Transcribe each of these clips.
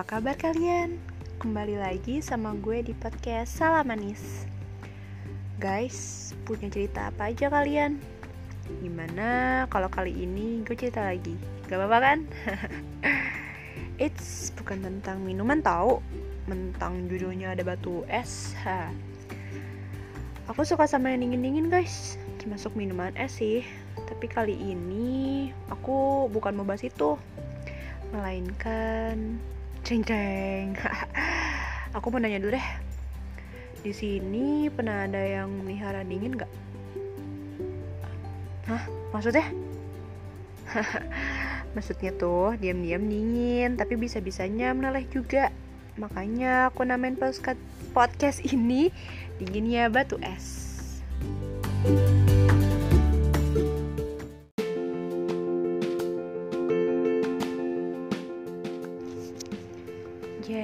Apa kabar kalian? Kembali lagi sama gue di podcast Salam Manis Guys, punya cerita apa aja kalian? Gimana kalau kali ini gue cerita lagi? Gak apa-apa kan? It's bukan tentang minuman tau Mentang judulnya ada batu es ha. Aku suka sama yang dingin-dingin guys Termasuk minuman es sih Tapi kali ini aku bukan mau bahas itu Melainkan Ceng ceng Aku mau nanya dulu deh di sini pernah ada yang melihara dingin gak? Hah? Maksudnya? Maksudnya tuh diam-diam dingin tapi bisa-bisanya meleleh juga. Makanya aku namain podcast ini dinginnya batu es.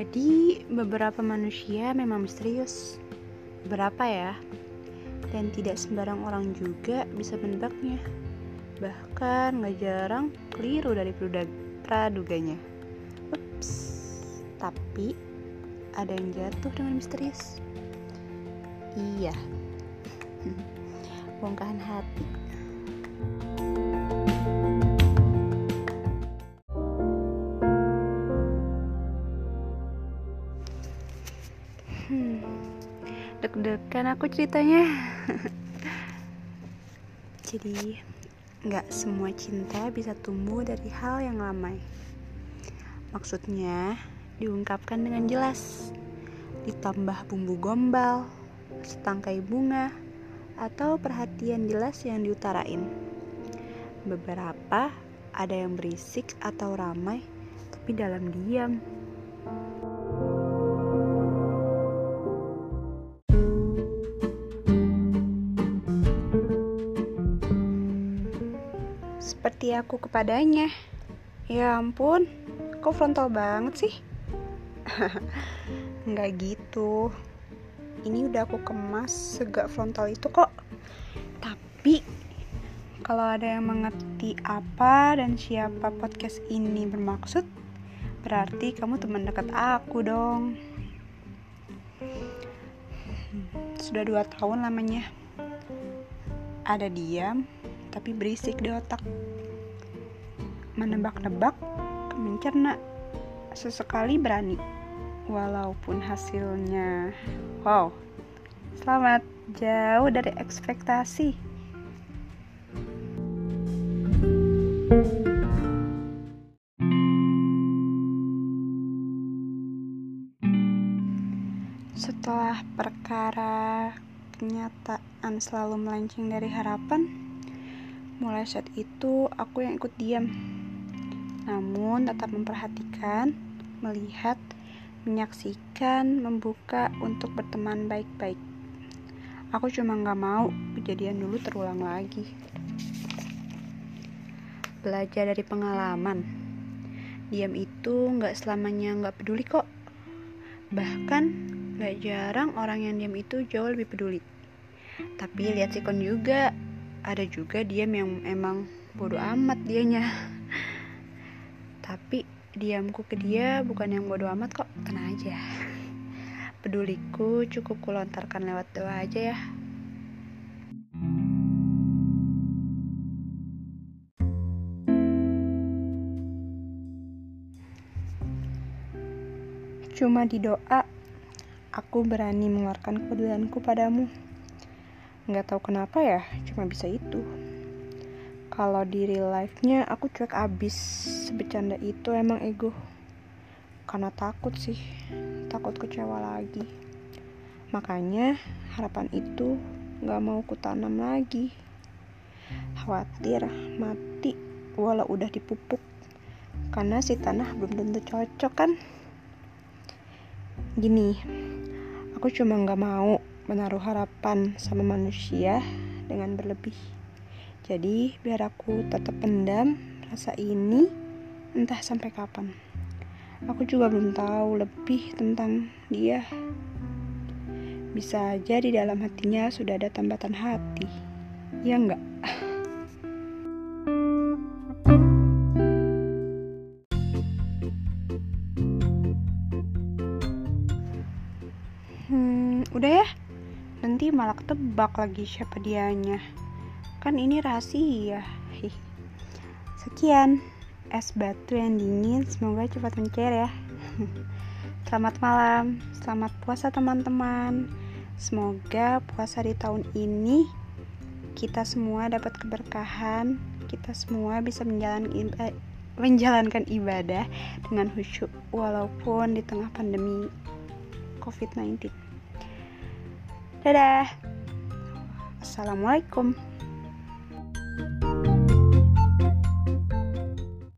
Jadi beberapa manusia memang misterius. Berapa ya? Dan tidak sembarang orang juga bisa menebaknya. Bahkan gak jarang keliru dari praduganya. Ups. Tapi ada yang jatuh dengan misterius. Iya. Bongkahan hati deg-degan aku ceritanya. Jadi, nggak semua cinta bisa tumbuh dari hal yang lamai. Maksudnya, diungkapkan dengan jelas, ditambah bumbu gombal, setangkai bunga, atau perhatian jelas yang diutarain. Beberapa ada yang berisik atau ramai, tapi dalam diam. Seperti aku kepadanya. Ya ampun, kok frontal banget sih? Nggak gitu. Ini udah aku kemas segak frontal itu kok. Tapi kalau ada yang mengerti apa dan siapa podcast ini bermaksud, berarti kamu teman dekat aku dong. Sudah dua tahun lamanya. Ada diam, tapi berisik di otak. Menebak-nebak, mencerna, sesekali berani, walaupun hasilnya wow. Selamat, jauh dari ekspektasi. Setelah perkara kenyataan selalu melenceng dari harapan, mulai saat itu aku yang ikut diam. Namun tetap memperhatikan, melihat, menyaksikan, membuka untuk berteman baik-baik. Aku cuma gak mau kejadian dulu terulang lagi. Belajar dari pengalaman. Diam itu gak selamanya gak peduli kok. Bahkan gak jarang orang yang diam itu jauh lebih peduli. Tapi lihat sikon juga, ada juga diam yang emang bodoh amat dianya. Tapi diamku ke dia bukan yang bodoh amat kok, tenang aja. Peduliku cukup kulontarkan lewat doa aja ya. Cuma di doa, aku berani mengeluarkan kepedulianku padamu. Nggak tahu kenapa ya, cuma bisa itu. Kalau di real life-nya aku cuek abis. Bercanda itu emang ego. Karena takut sih, takut kecewa lagi. Makanya harapan itu nggak mau kutanam lagi. Khawatir mati walau udah dipupuk. Karena si tanah belum tentu cocok kan. Gini, aku cuma nggak mau menaruh harapan sama manusia dengan berlebih. Jadi biar aku tetap pendam rasa ini entah sampai kapan. Aku juga belum tahu lebih tentang dia. Bisa aja di dalam hatinya sudah ada tambatan hati. Ya enggak? Hmm, udah ya. Nanti malah ketebak lagi siapa dianya. Kan ini rahasia. Sekian es batu yang dingin semoga cepat mencair ya. Selamat malam, selamat puasa teman-teman. Semoga puasa di tahun ini kita semua dapat keberkahan, kita semua bisa menjalankan menjalankan ibadah dengan khusyuk walaupun di tengah pandemi COVID-19. Dadah. Assalamualaikum.